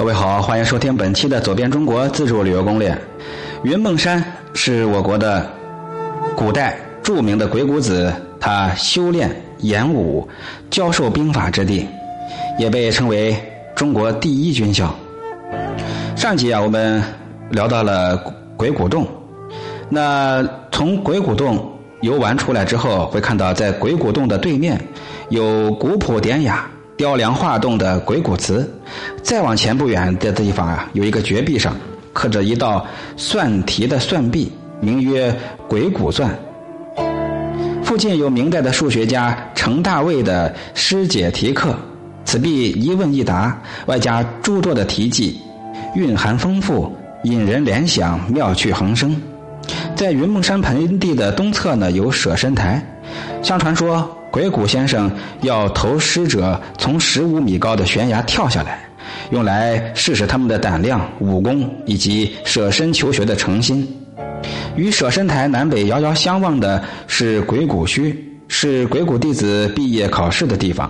各位好，欢迎收听本期的《走遍中国自助旅游攻略》。云梦山是我国的古代著名的鬼谷子他修炼、演武、教授兵法之地，也被称为中国第一军校。上集啊，我们聊到了鬼谷洞。那从鬼谷洞游玩出来之后，会看到在鬼谷洞的对面有古朴典雅。雕梁画栋的鬼谷祠，再往前不远的地方啊，有一个绝壁上刻着一道算题的算壁，名曰《鬼谷传》。附近有明代的数学家程大卫的诗解题刻，此壁一问一答，外加诸多的题记，蕴含丰富，引人联想，妙趣横生。在云梦山盆地的东侧呢，有舍身台，相传说。鬼谷先生要投师者从十五米高的悬崖跳下来，用来试试他们的胆量、武功以及舍身求学的诚心。与舍身台南北遥遥相望的是鬼谷墟，是鬼谷弟子毕业考试的地方。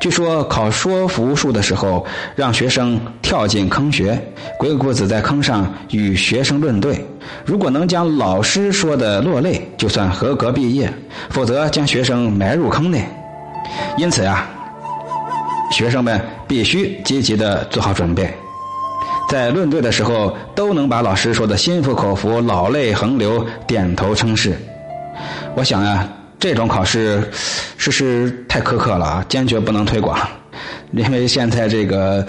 据说考说服术的时候，让学生跳进坑穴，鬼谷子在坑上与学生论对。如果能将老师说的落泪，就算合格毕业；否则将学生埋入坑内。因此呀，学生们必须积极的做好准备，在论对的时候都能把老师说的心服口服、老泪横流、点头称是。我想啊。这种考试，是是太苛刻了啊！坚决不能推广，因为现在这个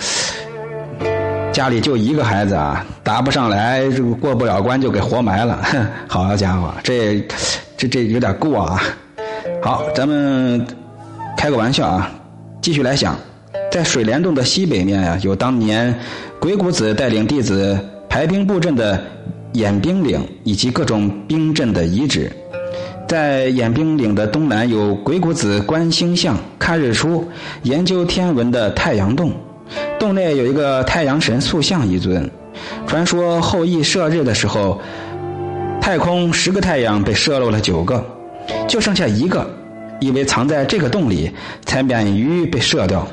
家里就一个孩子啊，答不上来，这个过不了关就给活埋了。哼 好家伙，这这这有点过啊！好，咱们开个玩笑啊，继续来想，在水帘洞的西北面呀，有当年鬼谷子带领弟子排兵布阵的演兵岭，以及各种兵阵的遗址。在演兵岭的东南有鬼谷子观星象、看日出、研究天文的太阳洞，洞内有一个太阳神塑像一尊。传说后羿射日的时候，太空十个太阳被射落了九个，就剩下一个，因为藏在这个洞里，才免于被射掉。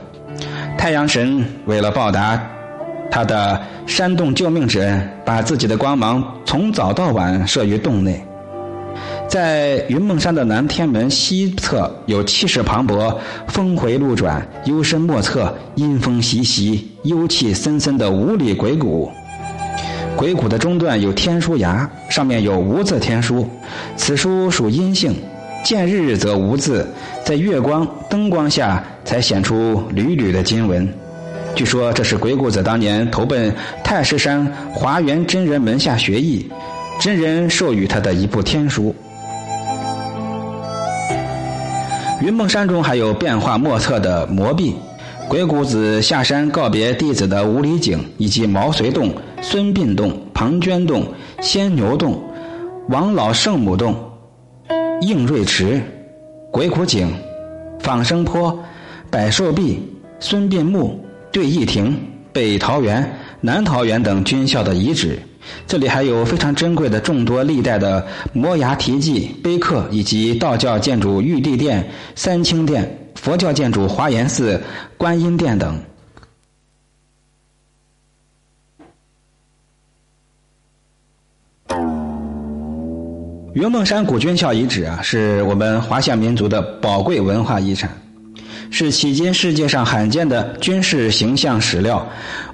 太阳神为了报答他的山洞救命之恩，把自己的光芒从早到晚射于洞内。在云梦山的南天门西侧，有气势磅礴、峰回路转、幽深莫测、阴风习习、幽气森森的五里鬼谷。鬼谷的中段有天书崖，上面有无字天书。此书属阴性，见日则无字，在月光、灯光下才显出缕缕的金文。据说这是鬼谷子当年投奔太师山华元真人门下学艺，真人授予他的一部天书。云梦山中还有变化莫测的魔壁，鬼谷子下山告别弟子的五里井，以及毛遂洞、孙膑洞、庞涓洞、仙牛洞、王老圣母洞、应瑞池、鬼谷井、仿生坡、百寿壁、孙膑墓、对弈亭、北桃园、南桃园等军校的遗址。这里还有非常珍贵的众多历代的摩崖题记、碑刻，以及道教建筑玉帝殿、三清殿、佛教建筑华严寺、观音殿等。云梦山古军校遗址啊，是我们华夏民族的宝贵文化遗产，是迄今世界上罕见的军事形象史料。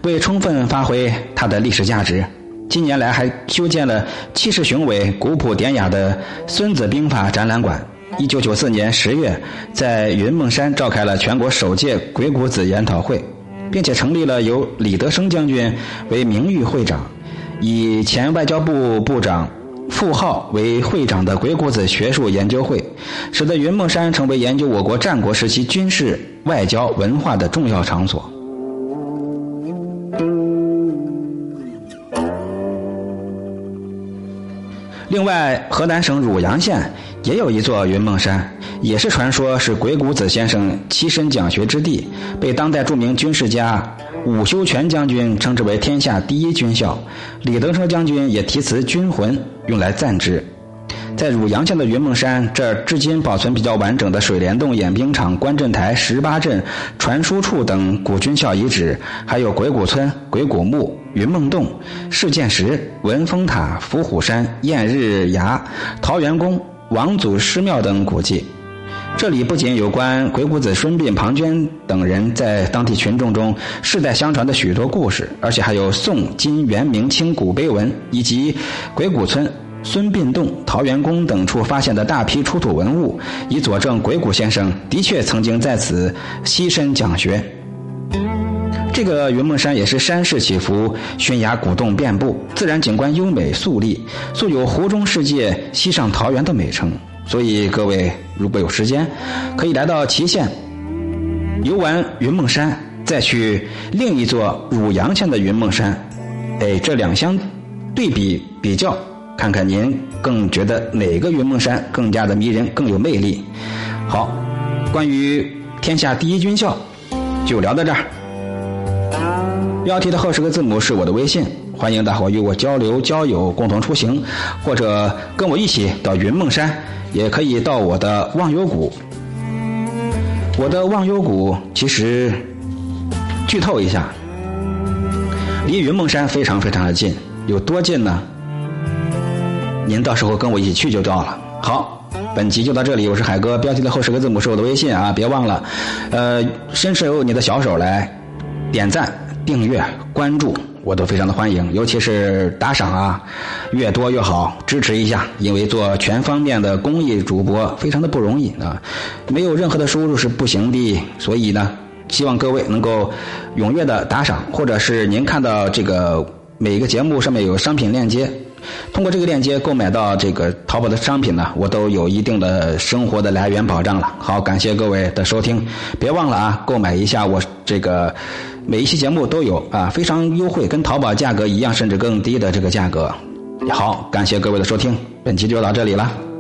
为充分发挥它的历史价值。近年来还修建了气势雄伟、古朴典雅的《孙子兵法》展览馆。一九九四年十月，在云梦山召开了全国首届鬼谷子研讨会，并且成立了由李德生将军为名誉会长、以前外交部部长傅浩为会长的鬼谷子学术研究会，使得云梦山成为研究我国战国时期军事、外交、文化的重要场所。另外，河南省汝阳县也有一座云梦山，也是传说是鬼谷子先生栖身讲学之地，被当代著名军事家伍修权将军称之为天下第一军校。李德生将军也题词“军魂”用来赞之。在汝阳县的云梦山，这至今保存比较完整的水帘洞、演兵场、观阵台、十八阵、传书处等古军校遗址，还有鬼谷村、鬼谷墓、云梦洞、事件石、文峰塔、伏虎山、燕日崖、桃源宫、王祖师庙等古迹。这里不仅有关鬼谷子、孙膑、庞涓等人在当地群众中世代相传的许多故事，而且还有宋、金、元、明清古碑文，以及鬼谷村。孙膑洞、桃源宫等处发现的大批出土文物，以佐证鬼谷先生的确曾经在此栖身讲学。这个云梦山也是山势起伏，悬崖古洞遍布，自然景观优美肃丽，素有“湖中世界，西上桃源”的美称。所以各位如果有时间，可以来到祁县游玩云梦山，再去另一座汝阳县的云梦山，哎，这两相对比比较。看看您更觉得哪个云梦山更加的迷人，更有魅力。好，关于天下第一军校，就聊到这儿。标题的后十个字母是我的微信，欢迎大伙与我交流交友，共同出行，或者跟我一起到云梦山，也可以到我的忘忧谷。我的忘忧谷其实剧透一下，离云梦山非常非常的近，有多近呢？您到时候跟我一起去就到了。好，本集就到这里，我是海哥。标题的后十个字母是我的微信啊，别忘了。呃，伸出你的小手来，点赞、订阅、关注，我都非常的欢迎。尤其是打赏啊，越多越好，支持一下。因为做全方面的公益主播非常的不容易啊，没有任何的收入是不行的。所以呢，希望各位能够踊跃的打赏，或者是您看到这个每一个节目上面有商品链接。通过这个链接购买到这个淘宝的商品呢，我都有一定的生活的来源保障了。好，感谢各位的收听，别忘了啊，购买一下我这个每一期节目都有啊，非常优惠，跟淘宝价格一样，甚至更低的这个价格。好，感谢各位的收听，本期就到这里了。